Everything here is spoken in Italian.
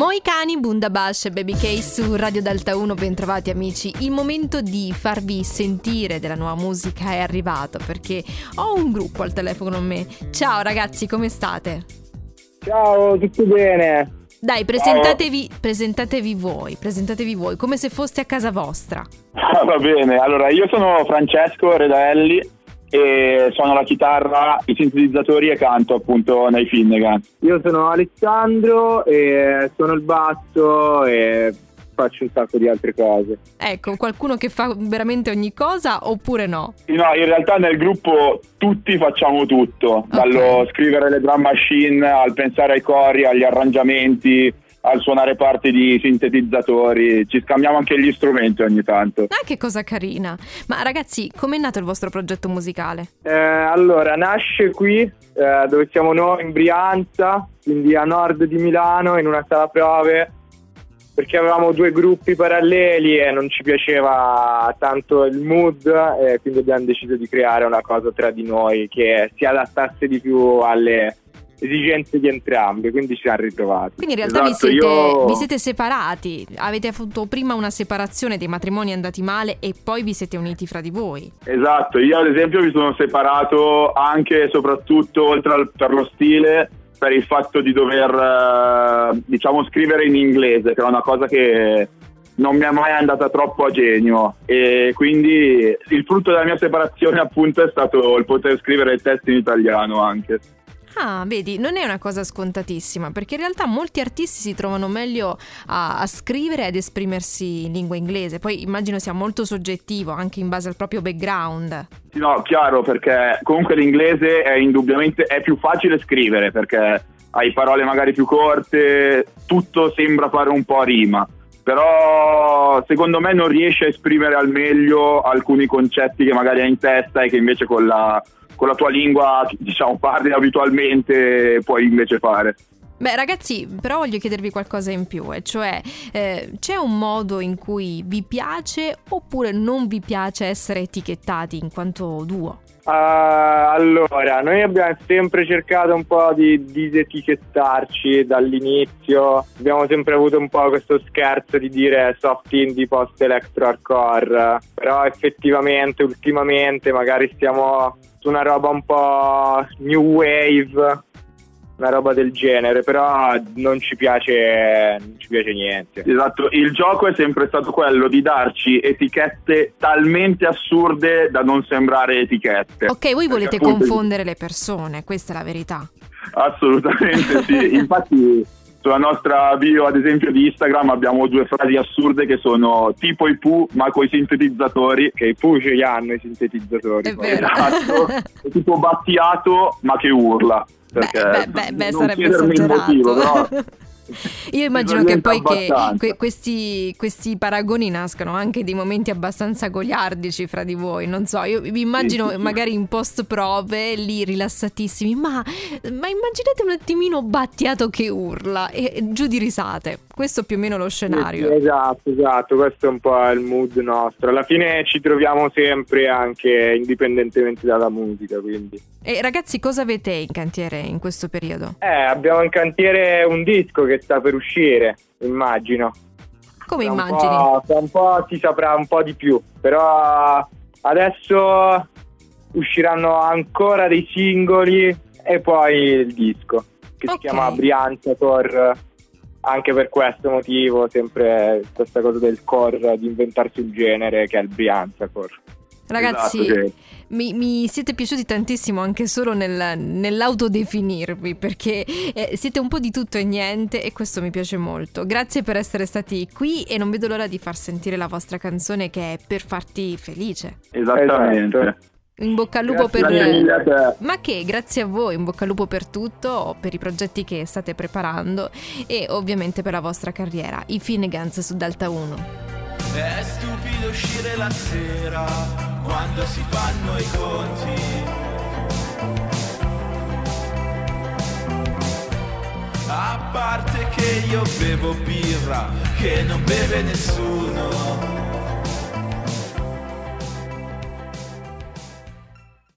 Moicani, Bundabash e Baby K su Radio Delta 1, bentrovati amici. Il momento di farvi sentire della nuova musica è arrivato perché ho un gruppo al telefono con me. Ciao ragazzi, come state? Ciao, tutto bene? Dai, presentatevi, presentatevi voi, presentatevi voi, come se foste a casa vostra. Ah, va bene, allora io sono Francesco Redaelli e suono la chitarra, i sintetizzatori e canto appunto nei Finnegan. Io sono Alessandro e suono il basso e faccio un sacco di altre cose. Ecco, qualcuno che fa veramente ogni cosa oppure no? No, in realtà nel gruppo tutti facciamo tutto, okay. dallo scrivere le drum machine al pensare ai cori, agli arrangiamenti, al suonare parte di sintetizzatori, ci scambiamo anche gli strumenti ogni tanto. Ah, che cosa carina! Ma ragazzi, com'è nato il vostro progetto musicale? Eh, allora, nasce qui, eh, dove siamo noi, in Brianza, quindi a nord di Milano, in una sala prove, perché avevamo due gruppi paralleli e non ci piaceva tanto il mood e quindi abbiamo deciso di creare una cosa tra di noi che si adattasse di più alle esigenze di entrambi, quindi ci siamo ritrovati. Quindi in realtà esatto, vi, siete, io... vi, siete, separati, avete avuto prima una separazione dei matrimoni andati male e poi vi siete uniti fra di voi. Esatto, io ad esempio mi sono separato anche e soprattutto oltre al, per lo stile per il fatto di dover eh, diciamo scrivere in inglese, che è una cosa che non mi è mai andata troppo a genio e quindi il frutto della mia separazione appunto è stato il poter scrivere il testo in italiano anche. Ah, vedi, non è una cosa scontatissima, perché in realtà molti artisti si trovano meglio a, a scrivere ed esprimersi in lingua inglese. Poi immagino sia molto soggettivo anche in base al proprio background. No, chiaro, perché comunque l'inglese è indubbiamente è più facile scrivere perché hai parole magari più corte, tutto sembra fare un po' a rima. Però secondo me non riesce a esprimere al meglio alcuni concetti che magari hai in testa e che invece con la con la tua lingua, diciamo, parli abitualmente, puoi invece fare. Beh ragazzi, però voglio chiedervi qualcosa in più, e cioè eh, c'è un modo in cui vi piace oppure non vi piace essere etichettati in quanto duo? Uh, allora, noi abbiamo sempre cercato un po' di disetichettarci dall'inizio, abbiamo sempre avuto un po' questo scherzo di dire soft indie post electro hardcore, però effettivamente ultimamente magari stiamo su una roba un po' new wave, una roba del genere, però non ci piace, non ci piace niente. Esatto, il gioco è sempre stato quello di darci etichette talmente assurde da non sembrare etichette. Ok, voi volete confondere le persone, questa è la verità. Assolutamente sì, infatti sulla nostra bio, ad esempio, di Instagram abbiamo due frasi assurde che sono tipo i Pooh, ma con i sintetizzatori. Che i Pooh ce li hanno i sintetizzatori. È vero. Esatto. tipo Battiato, ma che urla. Perché beh, beh, beh, sarebbe esagerato. Motivo, però Io immagino che poi che que- questi, questi, paragoni nascano anche di momenti abbastanza goliardici fra di voi, non so, io vi immagino sì, sì. magari in post prove lì rilassatissimi, ma, ma, immaginate un attimino Battiato che urla e, e giù di risate, questo è più o meno lo scenario. Sì, esatto, esatto, questo è un po' il mood nostro, alla fine ci troviamo sempre anche indipendentemente dalla musica, quindi. E ragazzi cosa avete in cantiere in questo periodo? Eh, abbiamo in cantiere un disco che sta per uscire, immagino. Come tra immagini? Un tra un po' si saprà un po' di più, però adesso usciranno ancora dei singoli e poi il disco che okay. si chiama Brianza Core anche per questo motivo sempre questa cosa del core di inventarsi il genere che è il Brianza Core Ragazzi, esatto, mi, mi, siete piaciuti tantissimo anche solo nel, nell'autodefinirvi perché eh, siete un po' di tutto e niente e questo mi piace molto. Grazie per essere stati qui e non vedo l'ora di far sentire la vostra canzone che è per farti felice. Esattamente. Esatto. In bocca al lupo grazie per... Ma che, grazie a voi, in bocca al lupo per tutto, per i progetti che state preparando e ovviamente per la vostra carriera. I Finnegans su Delta 1. È stupido uscire la sera quando si fanno i conti. A parte che io bevo birra che non beve nessuno.